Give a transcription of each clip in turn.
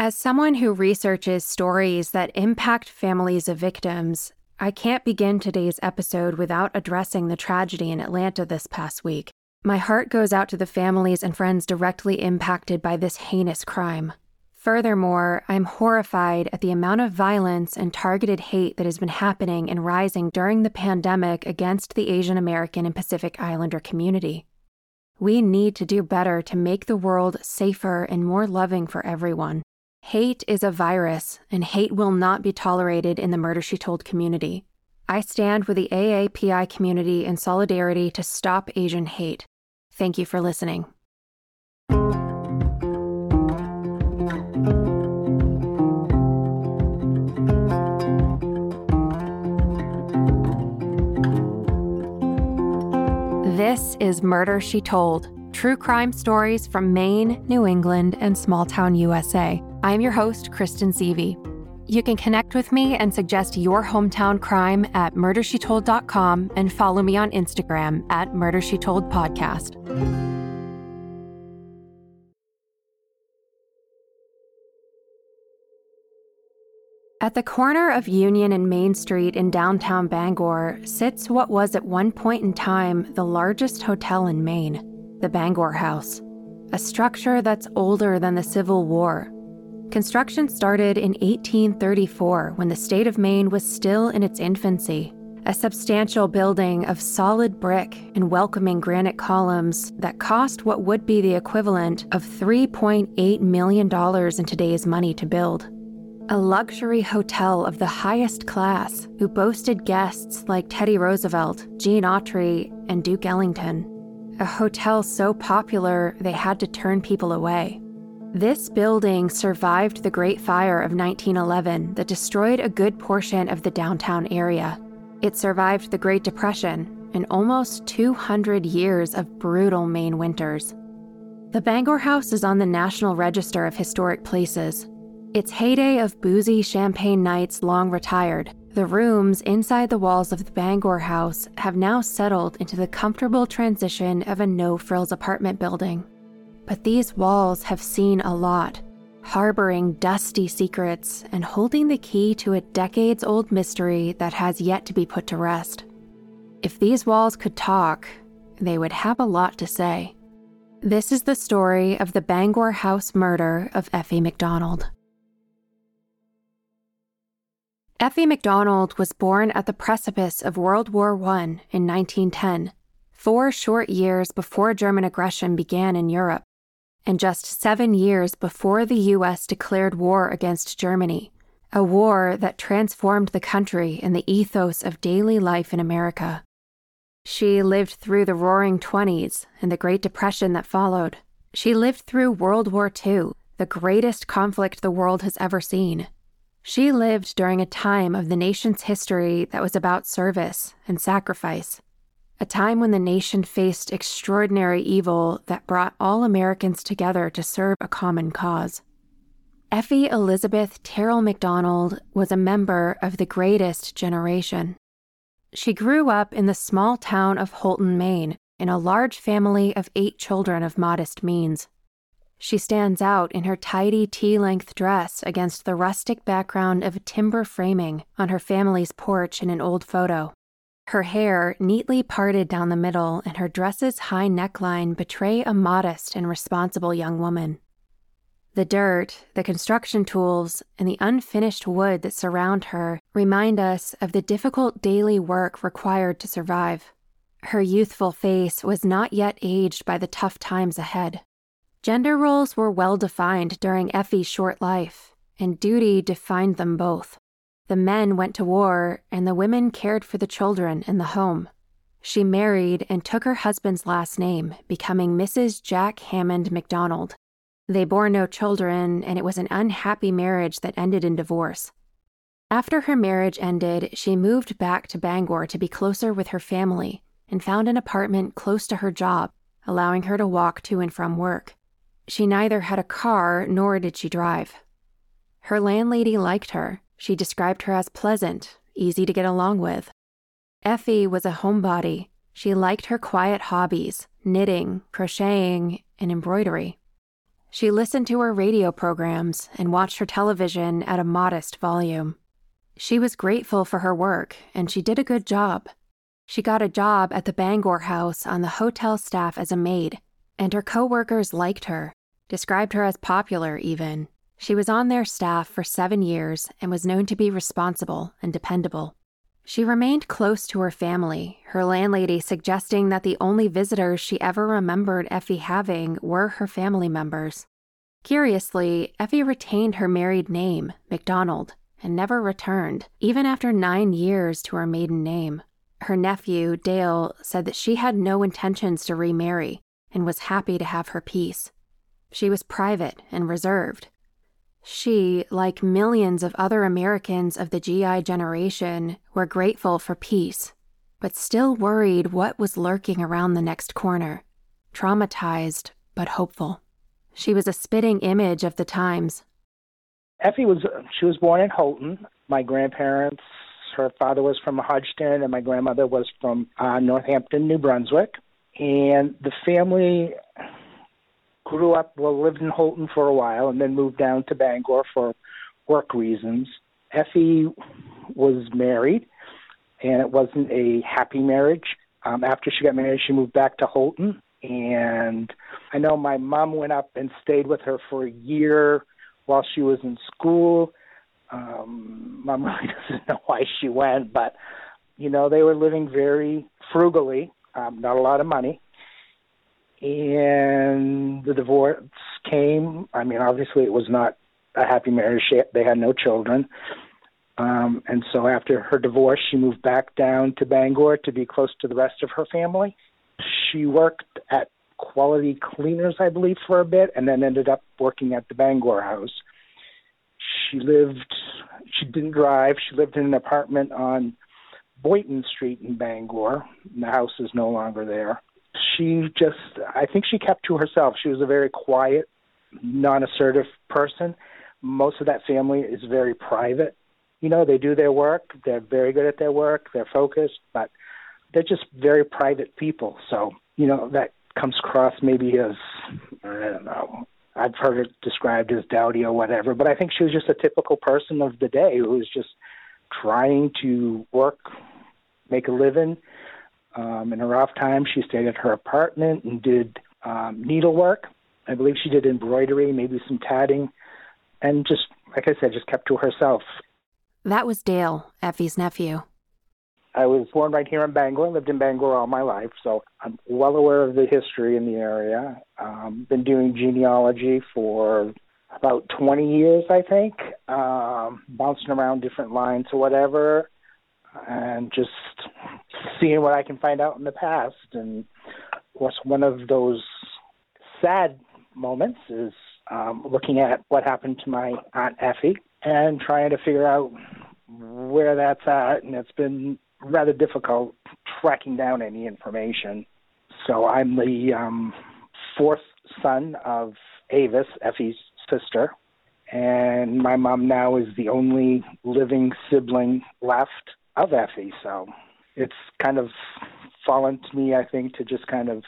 As someone who researches stories that impact families of victims, I can't begin today's episode without addressing the tragedy in Atlanta this past week. My heart goes out to the families and friends directly impacted by this heinous crime. Furthermore, I'm horrified at the amount of violence and targeted hate that has been happening and rising during the pandemic against the Asian American and Pacific Islander community. We need to do better to make the world safer and more loving for everyone. Hate is a virus, and hate will not be tolerated in the Murder She Told community. I stand with the AAPI community in solidarity to stop Asian hate. Thank you for listening. This is Murder She Told true crime stories from Maine, New England, and small town USA. I'm your host, Kristen Seavey. You can connect with me and suggest your hometown crime at murdershetold.com and follow me on Instagram at murdershetoldpodcast. At the corner of Union and Main Street in downtown Bangor sits what was at one point in time the largest hotel in Maine, the Bangor House, a structure that's older than the Civil War Construction started in 1834 when the state of Maine was still in its infancy. A substantial building of solid brick and welcoming granite columns that cost what would be the equivalent of $3.8 million in today's money to build. A luxury hotel of the highest class who boasted guests like Teddy Roosevelt, Gene Autry, and Duke Ellington. A hotel so popular they had to turn people away. This building survived the Great Fire of 1911 that destroyed a good portion of the downtown area. It survived the Great Depression and almost 200 years of brutal Maine winters. The Bangor House is on the National Register of Historic Places. Its heyday of boozy champagne nights long retired. The rooms inside the walls of the Bangor House have now settled into the comfortable transition of a no frills apartment building. But these walls have seen a lot, harboring dusty secrets and holding the key to a decades old mystery that has yet to be put to rest. If these walls could talk, they would have a lot to say. This is the story of the Bangor House murder of Effie MacDonald. Effie MacDonald was born at the precipice of World War I in 1910, four short years before German aggression began in Europe and just seven years before the U.S. declared war against Germany, a war that transformed the country and the ethos of daily life in America. She lived through the roaring 20s and the Great Depression that followed. She lived through World War II, the greatest conflict the world has ever seen. She lived during a time of the nation's history that was about service and sacrifice a time when the nation faced extraordinary evil that brought all Americans together to serve a common cause. Effie Elizabeth Terrill MacDonald was a member of the greatest generation. She grew up in the small town of Houlton, Maine, in a large family of eight children of modest means. She stands out in her tidy tea length dress against the rustic background of timber framing on her family's porch in an old photo. Her hair, neatly parted down the middle, and her dress's high neckline betray a modest and responsible young woman. The dirt, the construction tools, and the unfinished wood that surround her remind us of the difficult daily work required to survive. Her youthful face was not yet aged by the tough times ahead. Gender roles were well defined during Effie's short life, and duty defined them both. The men went to war, and the women cared for the children in the home. She married and took her husband's last name, becoming Mrs. Jack Hammond MacDonald. They bore no children, and it was an unhappy marriage that ended in divorce. After her marriage ended, she moved back to Bangor to be closer with her family and found an apartment close to her job, allowing her to walk to and from work. She neither had a car nor did she drive. Her landlady liked her she described her as pleasant, easy to get along with. Effie was a homebody. She liked her quiet hobbies knitting, crocheting, and embroidery. She listened to her radio programs and watched her television at a modest volume. She was grateful for her work, and she did a good job. She got a job at the Bangor House on the hotel staff as a maid, and her coworkers liked her, described her as popular even. She was on their staff for seven years and was known to be responsible and dependable. She remained close to her family, her landlady suggesting that the only visitors she ever remembered Effie having were her family members. Curiously, Effie retained her married name, MacDonald, and never returned, even after nine years to her maiden name. Her nephew, Dale, said that she had no intentions to remarry and was happy to have her peace. She was private and reserved. She, like millions of other Americans of the GI generation, were grateful for peace, but still worried what was lurking around the next corner, traumatized but hopeful. She was a spitting image of the times. Effie was she was born in Houlton. My grandparents her father was from Hodgdon, and my grandmother was from uh, Northampton, New Brunswick. And the family grew up, well, lived in Houlton for a while, and then moved down to Bangor for work reasons. Effie was married, and it wasn't a happy marriage. Um, after she got married, she moved back to Houlton, and I know my mom went up and stayed with her for a year while she was in school um, mom doesn't know why she went, but you know they were living very frugally, um, not a lot of money, and the divorce came. I mean, obviously it was not a happy marriage. She, they had no children. Um, and so after her divorce, she moved back down to Bangor to be close to the rest of her family. She worked at Quality Cleaners, I believe, for a bit, and then ended up working at the Bangor House she lived she didn't drive she lived in an apartment on boynton street in bangor the house is no longer there she just i think she kept to herself. She was a very quiet non-assertive person. Most of that family is very private. You know they do their work. They're very good at their work. They're focused but they're just very private people. So you know that comes across maybe as i don't know I've heard it described as dowdy or whatever, but I think she was just a typical person of the day who was just trying to work, make a living. Um, in her off time, she stayed at her apartment and did um, needlework. I believe she did embroidery, maybe some tatting, and just, like I said, just kept to herself. That was Dale, Effie's nephew. I was born right here in Bangor, lived in Bangor all my life, so I'm well aware of the history in the area. Um, been doing genealogy for about 20 years, I think, um, bouncing around different lines or whatever, and just seeing what I can find out in the past. And course, one of those sad moments is um, looking at what happened to my aunt Effie and trying to figure out where that's at. And it's been rather difficult tracking down any information. So I'm the um, fourth son of Avis, Effie's sister, and my mom now is the only living sibling left of Effie. So it's kind of fallen to me, I think, to just kind of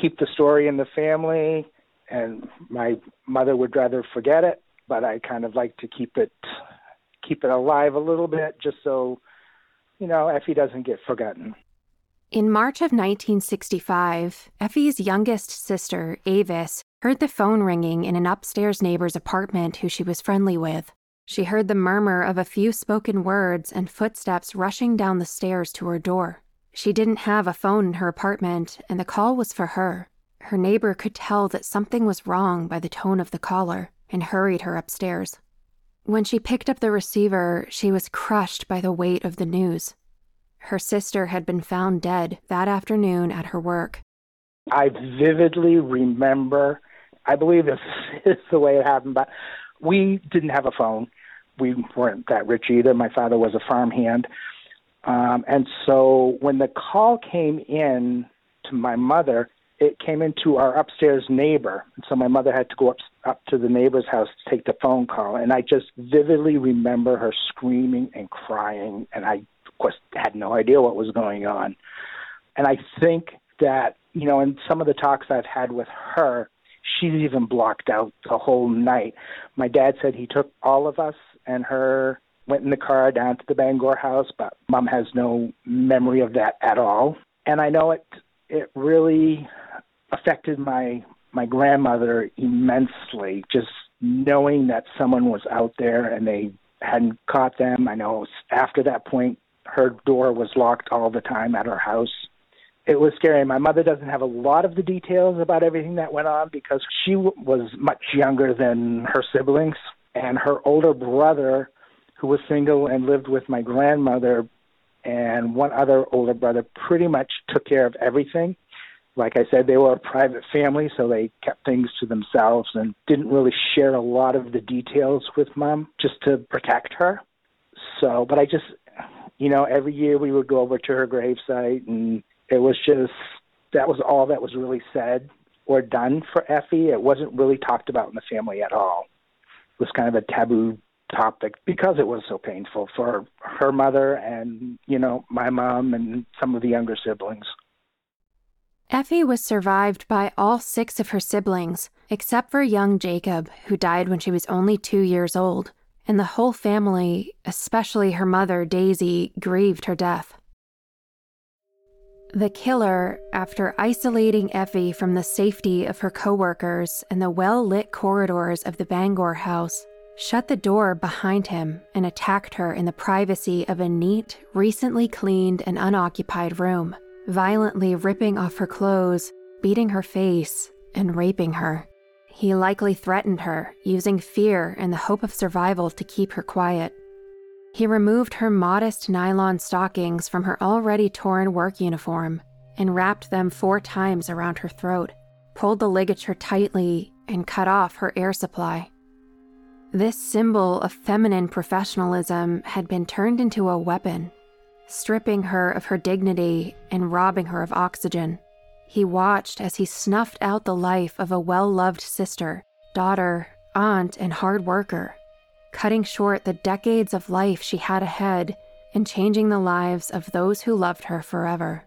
keep the story in the family. And my mother would rather forget it, but I kind of like to keep it keep it alive a little bit, just so you know, Effie doesn't get forgotten. In March of 1965, Effie's youngest sister, Avis, heard the phone ringing in an upstairs neighbor's apartment who she was friendly with. She heard the murmur of a few spoken words and footsteps rushing down the stairs to her door. She didn't have a phone in her apartment, and the call was for her. Her neighbor could tell that something was wrong by the tone of the caller and hurried her upstairs. When she picked up the receiver, she was crushed by the weight of the news. Her sister had been found dead that afternoon at her work. I vividly remember, I believe this is the way it happened, but we didn't have a phone. We weren't that rich either. My father was a farmhand. Um, and so when the call came in to my mother, it came into our upstairs neighbor. So my mother had to go up up to the neighbor's house to take the phone call, and I just vividly remember her screaming and crying, and I of course had no idea what was going on. And I think that you know, in some of the talks I've had with her, she's even blocked out the whole night. My dad said he took all of us and her went in the car down to the Bangor house, but mom has no memory of that at all. And I know it it really affected my my grandmother immensely just knowing that someone was out there and they hadn't caught them. I know after that point her door was locked all the time at her house it was scary. My mother doesn't have a lot of the details about everything that went on because she w- was much younger than her siblings, and her older brother, who was single and lived with my grandmother, and one other older brother, pretty much took care of everything. Like I said, they were a private family, so they kept things to themselves and didn't really share a lot of the details with mom just to protect her. So, but I just, you know, every year we would go over to her gravesite and it was just that was all that was really said or done for Effie. It wasn't really talked about in the family at all. It was kind of a taboo topic because it was so painful for her mother and, you know, my mom and some of the younger siblings. Effie was survived by all six of her siblings, except for young Jacob, who died when she was only two years old, and the whole family, especially her mother, Daisy, grieved her death. The killer, after isolating Effie from the safety of her coworkers and the well lit corridors of the Bangor house, shut the door behind him and attacked her in the privacy of a neat, recently cleaned, and unoccupied room, violently ripping off her clothes, beating her face, and raping her. He likely threatened her, using fear and the hope of survival to keep her quiet. He removed her modest nylon stockings from her already torn work uniform and wrapped them four times around her throat, pulled the ligature tightly, and cut off her air supply. This symbol of feminine professionalism had been turned into a weapon, stripping her of her dignity and robbing her of oxygen. He watched as he snuffed out the life of a well loved sister, daughter, aunt, and hard worker cutting short the decades of life she had ahead and changing the lives of those who loved her forever.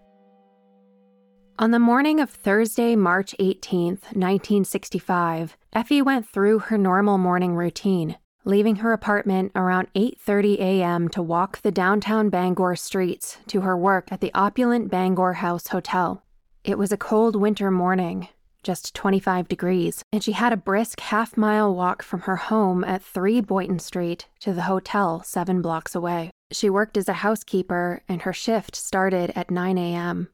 On the morning of Thursday, March 18, 1965, Effie went through her normal morning routine, leaving her apartment around 8:30 a.m. to walk the downtown Bangor streets to her work at the opulent Bangor House Hotel. It was a cold winter morning, just 25 degrees, and she had a brisk half mile walk from her home at 3 Boynton Street to the hotel seven blocks away. She worked as a housekeeper, and her shift started at 9 a.m.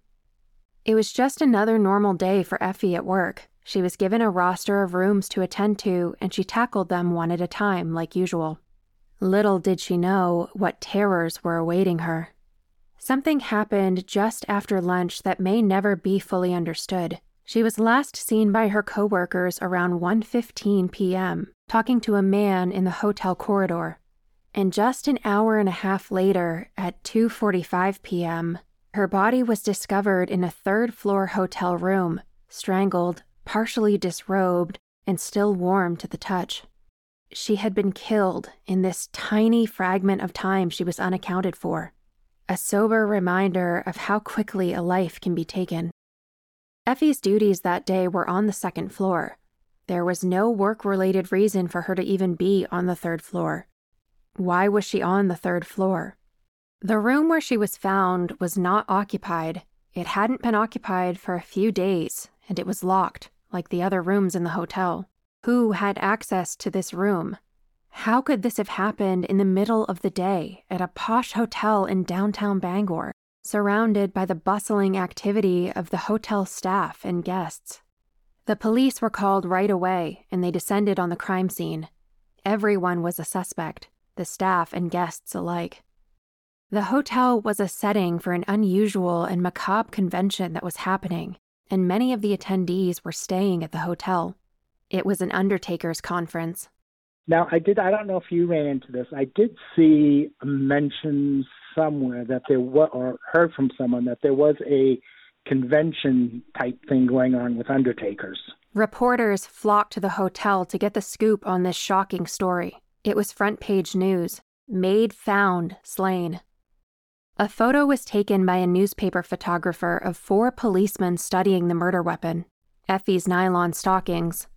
It was just another normal day for Effie at work. She was given a roster of rooms to attend to, and she tackled them one at a time, like usual. Little did she know what terrors were awaiting her. Something happened just after lunch that may never be fully understood. She was last seen by her coworkers around 1:15 p.m., talking to a man in the hotel corridor. And just an hour and a half later, at 2:45 p.m., her body was discovered in a third-floor hotel room, strangled, partially disrobed, and still warm to the touch. She had been killed in this tiny fragment of time she was unaccounted for. A sober reminder of how quickly a life can be taken. Effie's duties that day were on the second floor. There was no work related reason for her to even be on the third floor. Why was she on the third floor? The room where she was found was not occupied. It hadn't been occupied for a few days, and it was locked, like the other rooms in the hotel. Who had access to this room? How could this have happened in the middle of the day at a posh hotel in downtown Bangor? Surrounded by the bustling activity of the hotel staff and guests. The police were called right away and they descended on the crime scene. Everyone was a suspect, the staff and guests alike. The hotel was a setting for an unusual and macabre convention that was happening, and many of the attendees were staying at the hotel. It was an undertaker's conference. Now, I did, I don't know if you ran into this, I did see mentions somewhere that there was, or heard from someone that there was a convention type thing going on with undertakers. Reporters flocked to the hotel to get the scoop on this shocking story. It was front page news Maid found slain. A photo was taken by a newspaper photographer of four policemen studying the murder weapon Effie's nylon stockings,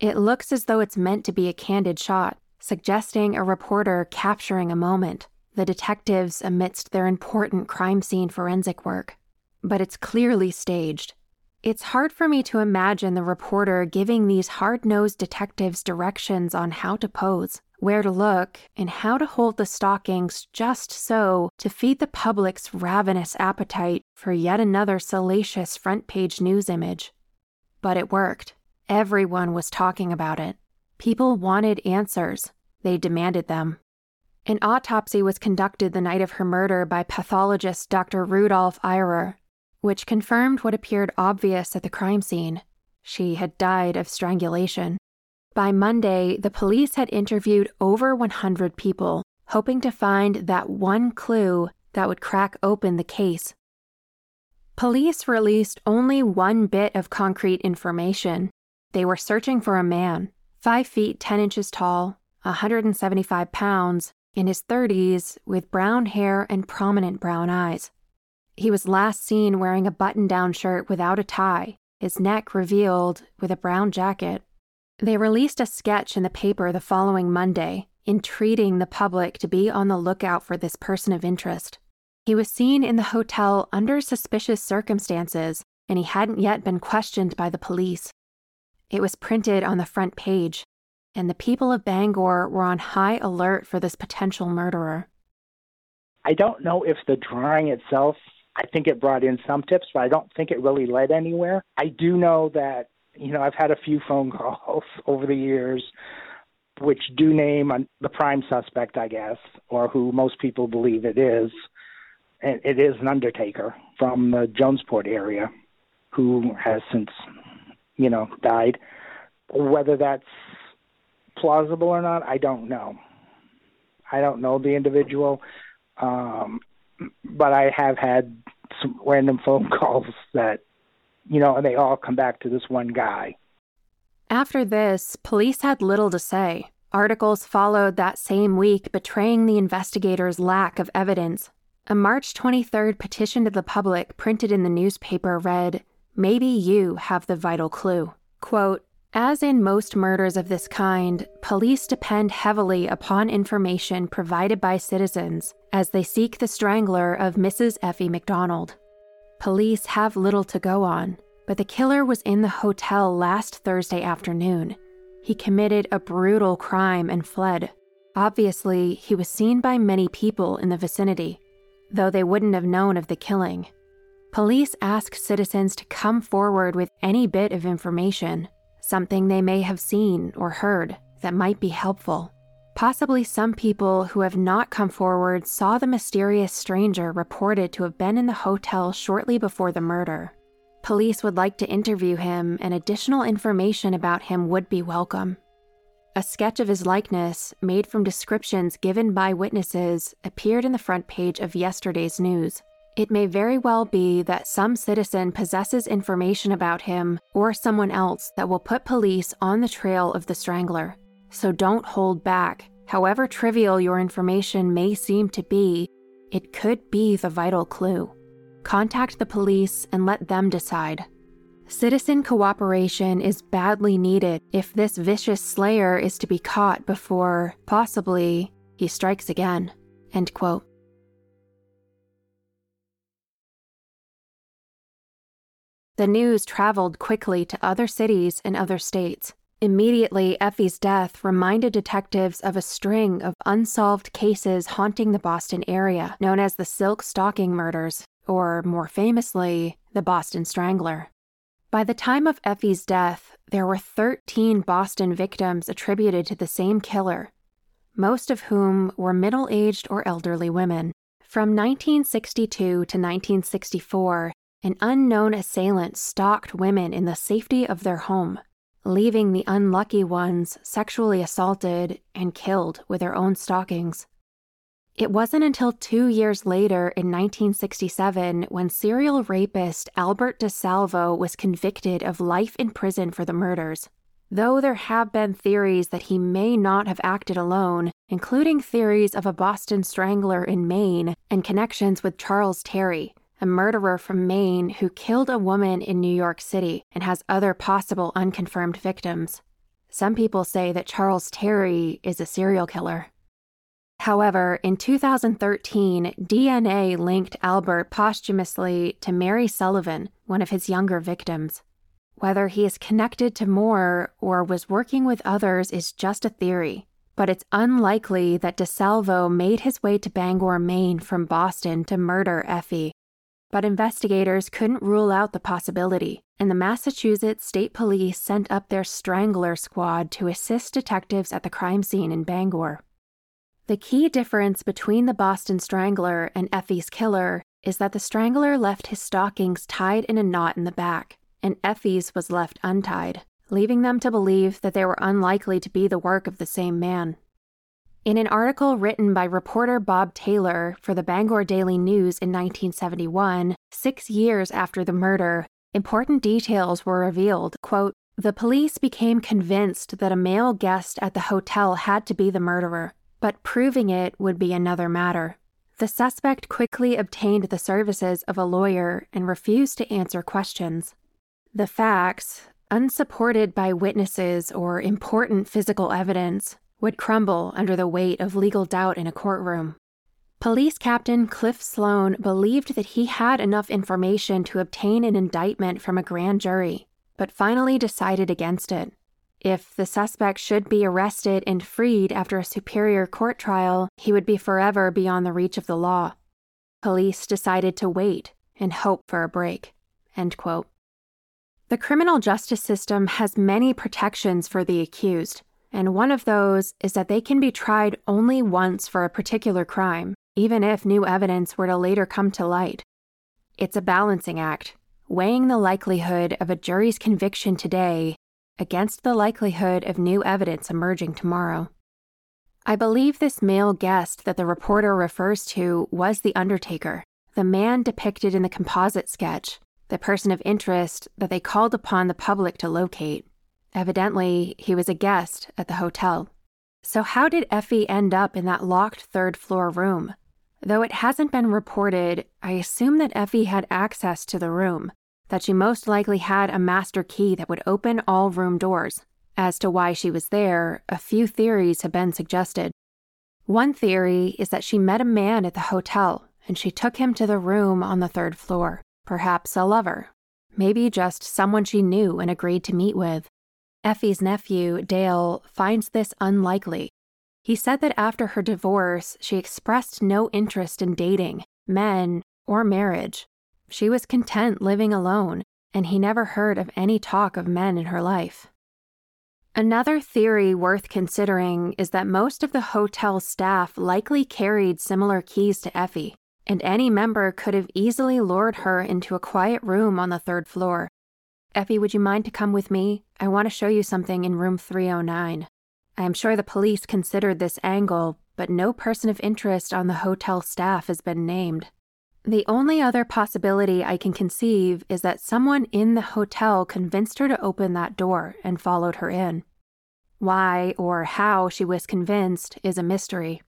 It looks as though it's meant to be a candid shot, suggesting a reporter capturing a moment, the detectives amidst their important crime scene forensic work. But it's clearly staged. It's hard for me to imagine the reporter giving these hard nosed detectives directions on how to pose, where to look, and how to hold the stockings just so to feed the public's ravenous appetite for yet another salacious front page news image. But it worked. Everyone was talking about it. People wanted answers, they demanded them. An autopsy was conducted the night of her murder by pathologist Dr. Rudolf Ihrer, which confirmed what appeared obvious at the crime scene. She had died of strangulation. By Monday, the police had interviewed over 100 people, hoping to find that one clue that would crack open the case. Police released only one bit of concrete information. They were searching for a man, 5 feet 10 inches tall, 175 pounds, in his 30s, with brown hair and prominent brown eyes. He was last seen wearing a button down shirt without a tie, his neck revealed with a brown jacket. They released a sketch in the paper the following Monday, entreating the public to be on the lookout for this person of interest. He was seen in the hotel under suspicious circumstances, and he hadn't yet been questioned by the police. It was printed on the front page, and the people of Bangor were on high alert for this potential murderer. I don't know if the drawing itself I think it brought in some tips, but I don't think it really led anywhere. I do know that, you know, I've had a few phone calls over the years which do name the prime suspect, I guess, or who most people believe it is. And it is an undertaker from the Jonesport area who has since, you know, died. Whether that's plausible or not, I don't know. I don't know the individual. Um, but I have had some random phone calls that, you know, and they all come back to this one guy. After this, police had little to say. Articles followed that same week betraying the investigators' lack of evidence. A March 23rd petition to the public printed in the newspaper read, Maybe you have the vital clue. Quote, as in most murders of this kind, police depend heavily upon information provided by citizens as they seek the strangler of Mrs. Effie MacDonald. Police have little to go on, but the killer was in the hotel last Thursday afternoon. He committed a brutal crime and fled. Obviously, he was seen by many people in the vicinity, though they wouldn't have known of the killing. Police asked citizens to come forward with any bit of information something they may have seen or heard that might be helpful. Possibly some people who have not come forward saw the mysterious stranger reported to have been in the hotel shortly before the murder. Police would like to interview him, and additional information about him would be welcome. A sketch of his likeness, made from descriptions given by witnesses, appeared in the front page of yesterday's news. It may very well be that some citizen possesses information about him or someone else that will put police on the trail of the strangler. So don't hold back. However trivial your information may seem to be, it could be the vital clue. Contact the police and let them decide. Citizen cooperation is badly needed if this vicious slayer is to be caught before, possibly, he strikes again. End quote. The news traveled quickly to other cities and other states. Immediately, Effie's death reminded detectives of a string of unsolved cases haunting the Boston area, known as the Silk Stocking Murders, or more famously, the Boston Strangler. By the time of Effie's death, there were 13 Boston victims attributed to the same killer, most of whom were middle aged or elderly women. From 1962 to 1964, an unknown assailant stalked women in the safety of their home, leaving the unlucky ones sexually assaulted and killed with their own stockings. It wasn't until two years later in 1967 when serial rapist Albert DeSalvo was convicted of life in prison for the murders. Though there have been theories that he may not have acted alone, including theories of a Boston strangler in Maine and connections with Charles Terry, a murderer from Maine who killed a woman in New York City and has other possible unconfirmed victims. Some people say that Charles Terry is a serial killer. However, in 2013, DNA linked Albert posthumously to Mary Sullivan, one of his younger victims. Whether he is connected to Moore or was working with others is just a theory, but it's unlikely that DeSalvo made his way to Bangor, Maine from Boston to murder Effie. But investigators couldn't rule out the possibility, and the Massachusetts State Police sent up their Strangler Squad to assist detectives at the crime scene in Bangor. The key difference between the Boston Strangler and Effie's killer is that the Strangler left his stockings tied in a knot in the back, and Effie's was left untied, leaving them to believe that they were unlikely to be the work of the same man. In an article written by reporter Bob Taylor for the Bangor Daily News in 1971, six years after the murder, important details were revealed. Quote, the police became convinced that a male guest at the hotel had to be the murderer but proving it would be another matter. The suspect quickly obtained the services of a lawyer and refused to answer questions. The facts, unsupported by witnesses or important physical evidence, would crumble under the weight of legal doubt in a courtroom. Police Captain Cliff Sloan believed that he had enough information to obtain an indictment from a grand jury, but finally decided against it. If the suspect should be arrested and freed after a superior court trial, he would be forever beyond the reach of the law. Police decided to wait and hope for a break. The criminal justice system has many protections for the accused, and one of those is that they can be tried only once for a particular crime, even if new evidence were to later come to light. It's a balancing act, weighing the likelihood of a jury's conviction today against the likelihood of new evidence emerging tomorrow. I believe this male guest that the reporter refers to was the Undertaker, the man depicted in the composite sketch, the person of interest that they called upon the public to locate. Evidently, he was a guest at the hotel. So, how did Effie end up in that locked third floor room? Though it hasn't been reported, I assume that Effie had access to the room, that she most likely had a master key that would open all room doors. As to why she was there, a few theories have been suggested. One theory is that she met a man at the hotel and she took him to the room on the third floor, perhaps a lover, maybe just someone she knew and agreed to meet with. Effie's nephew, Dale, finds this unlikely. He said that after her divorce, she expressed no interest in dating, men, or marriage. She was content living alone, and he never heard of any talk of men in her life. Another theory worth considering is that most of the hotel staff likely carried similar keys to Effie, and any member could have easily lured her into a quiet room on the third floor. Effie, would you mind to come with me? I want to show you something in room 309. I am sure the police considered this angle, but no person of interest on the hotel staff has been named. The only other possibility I can conceive is that someone in the hotel convinced her to open that door and followed her in. Why or how she was convinced is a mystery.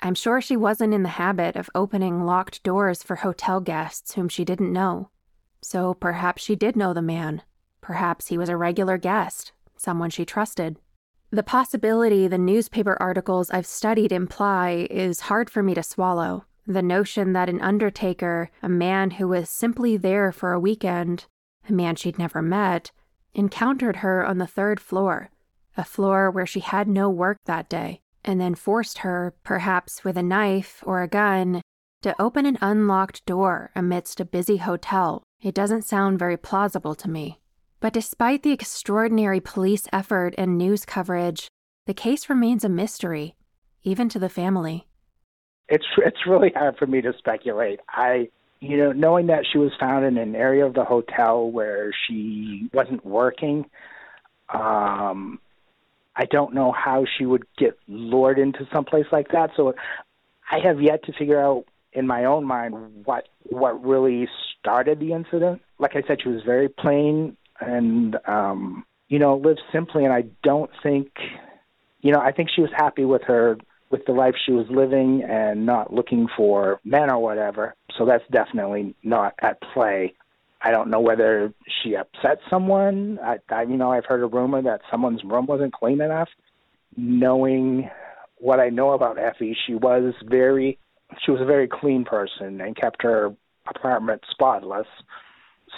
I'm sure she wasn't in the habit of opening locked doors for hotel guests whom she didn't know. So perhaps she did know the man. Perhaps he was a regular guest, someone she trusted. The possibility the newspaper articles I've studied imply is hard for me to swallow, the notion that an undertaker, a man who was simply there for a weekend, a man she'd never met, encountered her on the third floor, a floor where she had no work that day, and then forced her, perhaps with a knife or a gun, to open an unlocked door amidst a busy hotel. It doesn't sound very plausible to me. But despite the extraordinary police effort and news coverage, the case remains a mystery, even to the family it's it's really hard for me to speculate. I you know, knowing that she was found in an area of the hotel where she wasn't working, um, I don't know how she would get lured into someplace like that. So I have yet to figure out in my own mind what what really started the incident. Like I said, she was very plain and um, you know lived simply, and I don't think, you know, I think she was happy with her with the life she was living and not looking for men or whatever. So that's definitely not at play. I don't know whether she upset someone. I, I you know, I've heard a rumor that someone's room wasn't clean enough. Knowing what I know about Effie, she was very she was a very clean person and kept her apartment spotless.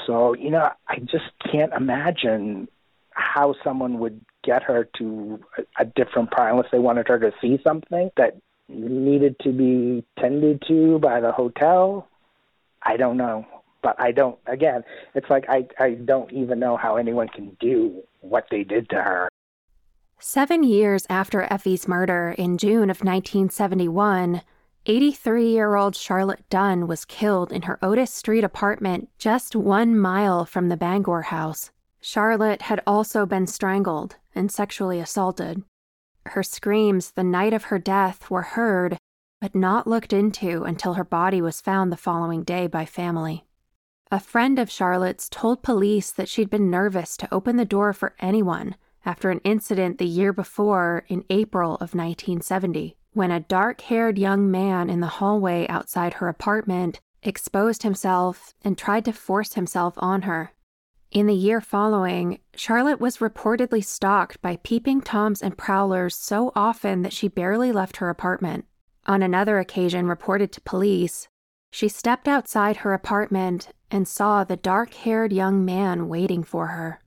So, you know, I just can't imagine how someone would get her to a, a different part unless they wanted her to see something that needed to be tended to by the hotel. I don't know. But I don't again, it's like I, I don't even know how anyone can do what they did to her. Seven years after Effie's murder in June of 1971, 83 year old Charlotte Dunn was killed in her Otis Street apartment just one mile from the Bangor house. Charlotte had also been strangled and sexually assaulted. Her screams the night of her death were heard, but not looked into until her body was found the following day by family. A friend of Charlotte's told police that she'd been nervous to open the door for anyone after an incident the year before in April of 1970, when a dark haired young man in the hallway outside her apartment exposed himself and tried to force himself on her. In the year following, Charlotte was reportedly stalked by peeping toms and prowlers so often that she barely left her apartment. On another occasion, reported to police, she stepped outside her apartment and saw the dark haired young man waiting for her.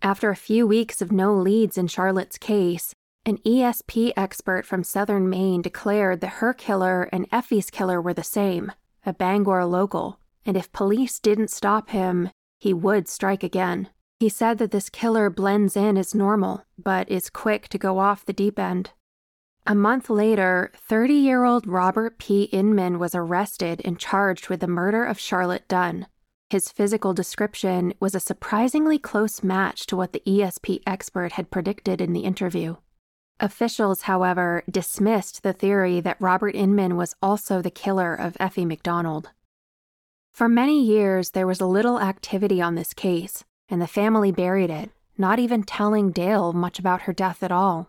After a few weeks of no leads in Charlotte's case, an ESP expert from southern Maine declared that her killer and Effie's killer were the same, a Bangor local, and if police didn't stop him, he would strike again. He said that this killer blends in as normal, but is quick to go off the deep end. A month later, 30 year old Robert P. Inman was arrested and charged with the murder of Charlotte Dunn. His physical description was a surprisingly close match to what the ESP expert had predicted in the interview. Officials, however, dismissed the theory that Robert Inman was also the killer of Effie MacDonald. For many years, there was a little activity on this case, and the family buried it, not even telling Dale much about her death at all.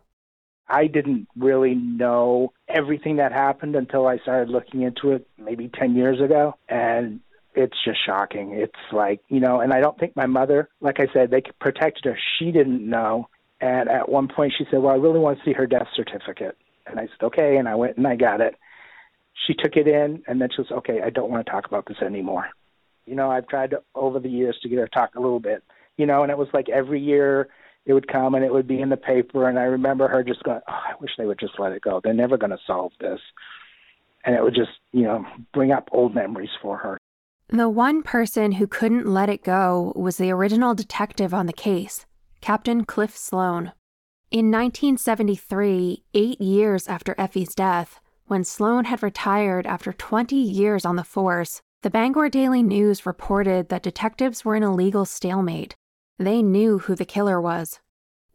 I didn't really know everything that happened until I started looking into it maybe 10 years ago. And it's just shocking. It's like, you know, and I don't think my mother, like I said, they protected her. She didn't know. And at one point she said, Well, I really want to see her death certificate. And I said, Okay. And I went and I got it. She took it in and then she was, Okay, I don't want to talk about this anymore. You know, I've tried to, over the years to get her to talk a little bit, you know, and it was like every year it would come and it would be in the paper. And I remember her just going, Oh, I wish they would just let it go. They're never going to solve this. And it would just, you know, bring up old memories for her. The one person who couldn't let it go was the original detective on the case, Captain Cliff Sloan. In 1973, eight years after Effie's death, when Sloan had retired after 20 years on the force, the Bangor Daily News reported that detectives were in a legal stalemate. They knew who the killer was.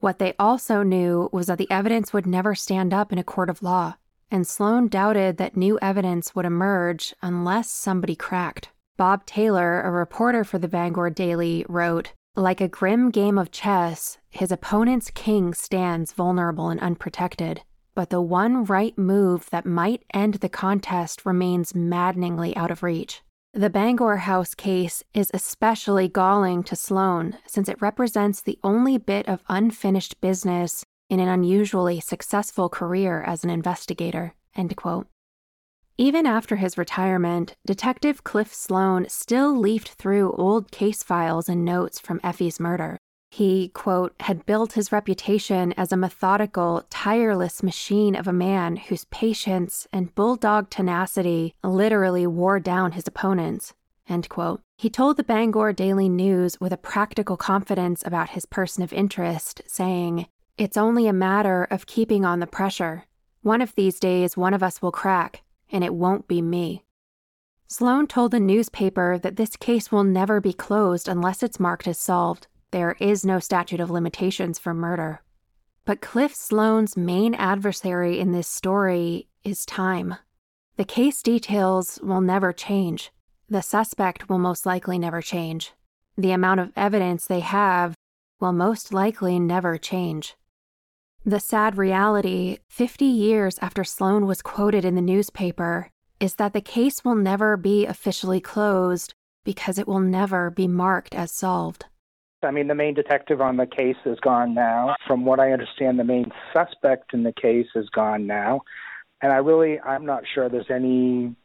What they also knew was that the evidence would never stand up in a court of law, and Sloan doubted that new evidence would emerge unless somebody cracked. Bob Taylor, a reporter for the Bangor Daily, wrote Like a grim game of chess, his opponent's king stands vulnerable and unprotected. But the one right move that might end the contest remains maddeningly out of reach. The Bangor House case is especially galling to Sloan since it represents the only bit of unfinished business in an unusually successful career as an investigator. End quote. Even after his retirement, Detective Cliff Sloan still leafed through old case files and notes from Effie's murder. He, quote, had built his reputation as a methodical, tireless machine of a man whose patience and bulldog tenacity literally wore down his opponents, end quote. He told the Bangor Daily News with a practical confidence about his person of interest, saying, It's only a matter of keeping on the pressure. One of these days, one of us will crack and it won't be me. Sloan told the newspaper that this case will never be closed unless it's marked as solved. There is no statute of limitations for murder. But Cliff Sloan's main adversary in this story is time. The case details will never change. The suspect will most likely never change. The amount of evidence they have will most likely never change. The sad reality, 50 years after Sloan was quoted in the newspaper, is that the case will never be officially closed because it will never be marked as solved. I mean, the main detective on the case is gone now. From what I understand, the main suspect in the case is gone now. And I really, I'm not sure there's any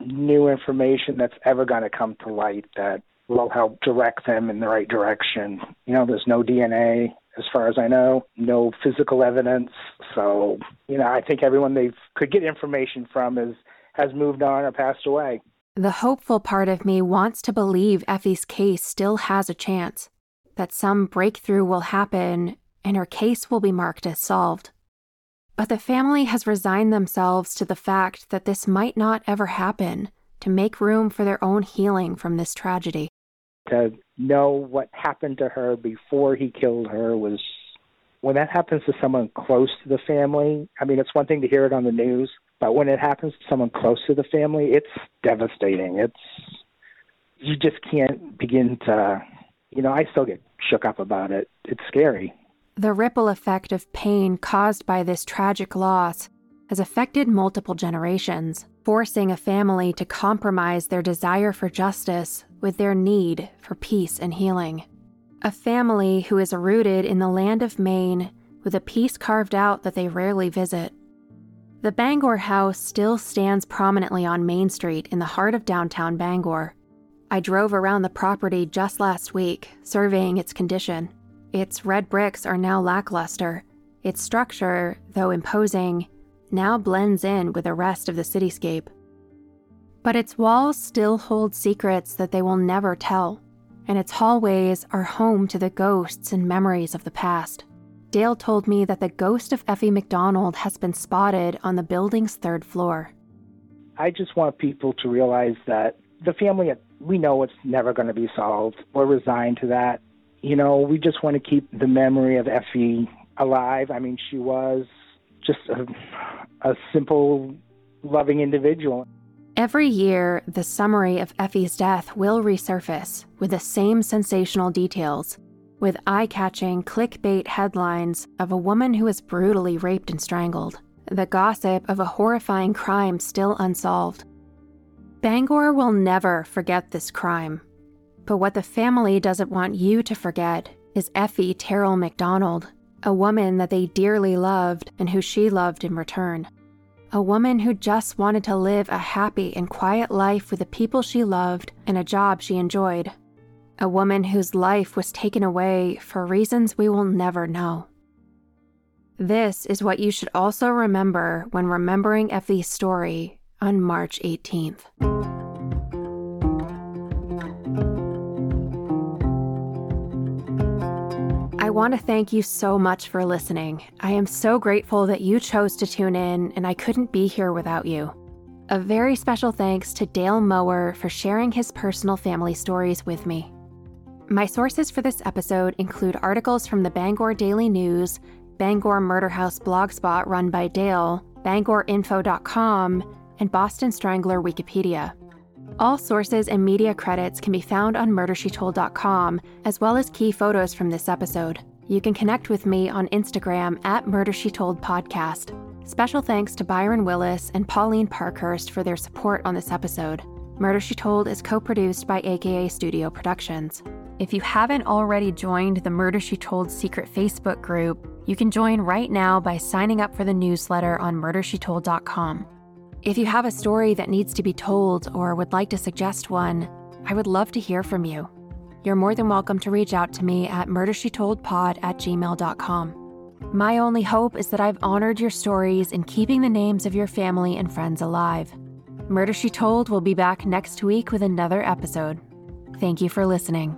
new information that's ever going to come to light that will help direct them in the right direction. You know, there's no DNA, as far as I know, no physical evidence. So, you know, I think everyone they could get information from is has moved on or passed away. The hopeful part of me wants to believe Effie's case still has a chance, that some breakthrough will happen and her case will be marked as solved. But the family has resigned themselves to the fact that this might not ever happen to make room for their own healing from this tragedy. To know what happened to her before he killed her was when that happens to someone close to the family. I mean, it's one thing to hear it on the news, but when it happens to someone close to the family, it's devastating. It's you just can't begin to, you know, I still get shook up about it. It's scary. The ripple effect of pain caused by this tragic loss has affected multiple generations, forcing a family to compromise their desire for justice with their need for peace and healing. A family who is rooted in the land of Maine with a piece carved out that they rarely visit. The Bangor House still stands prominently on Main Street in the heart of downtown Bangor. I drove around the property just last week, surveying its condition. Its red bricks are now lackluster. Its structure, though imposing, now blends in with the rest of the cityscape. But its walls still hold secrets that they will never tell, and its hallways are home to the ghosts and memories of the past. Dale told me that the ghost of Effie MacDonald has been spotted on the building's third floor. I just want people to realize that the family, we know it's never going to be solved. We're resigned to that you know, we just want to keep the memory of Effie alive. I mean, she was just a, a simple, loving individual. Every year, the summary of Effie's death will resurface with the same sensational details, with eye catching clickbait headlines of a woman who was brutally raped and strangled, the gossip of a horrifying crime still unsolved. Bangor will never forget this crime, but what the family doesn't want you to forget is Effie Terrill MacDonald, a woman that they dearly loved and who she loved in return. A woman who just wanted to live a happy and quiet life with the people she loved and a job she enjoyed. A woman whose life was taken away for reasons we will never know. This is what you should also remember when remembering Effie's story on March 18th. I want to thank you so much for listening. I am so grateful that you chose to tune in, and I couldn't be here without you. A very special thanks to Dale Mower for sharing his personal family stories with me. My sources for this episode include articles from the Bangor Daily News, Bangor Murder House blogspot run by Dale, BangorInfo.com, and Boston Strangler Wikipedia. All sources and media credits can be found on MurderSheTold.com, as well as key photos from this episode. You can connect with me on Instagram at MurderSheTold Special thanks to Byron Willis and Pauline Parkhurst for their support on this episode. Murder She Told is co produced by AKA Studio Productions. If you haven't already joined the Murder She Told secret Facebook group, you can join right now by signing up for the newsletter on MurderSheTold.com. If you have a story that needs to be told or would like to suggest one, I would love to hear from you. You're more than welcome to reach out to me at murdershetoldpod at gmail.com. My only hope is that I've honored your stories in keeping the names of your family and friends alive. Murder She Told will be back next week with another episode. Thank you for listening.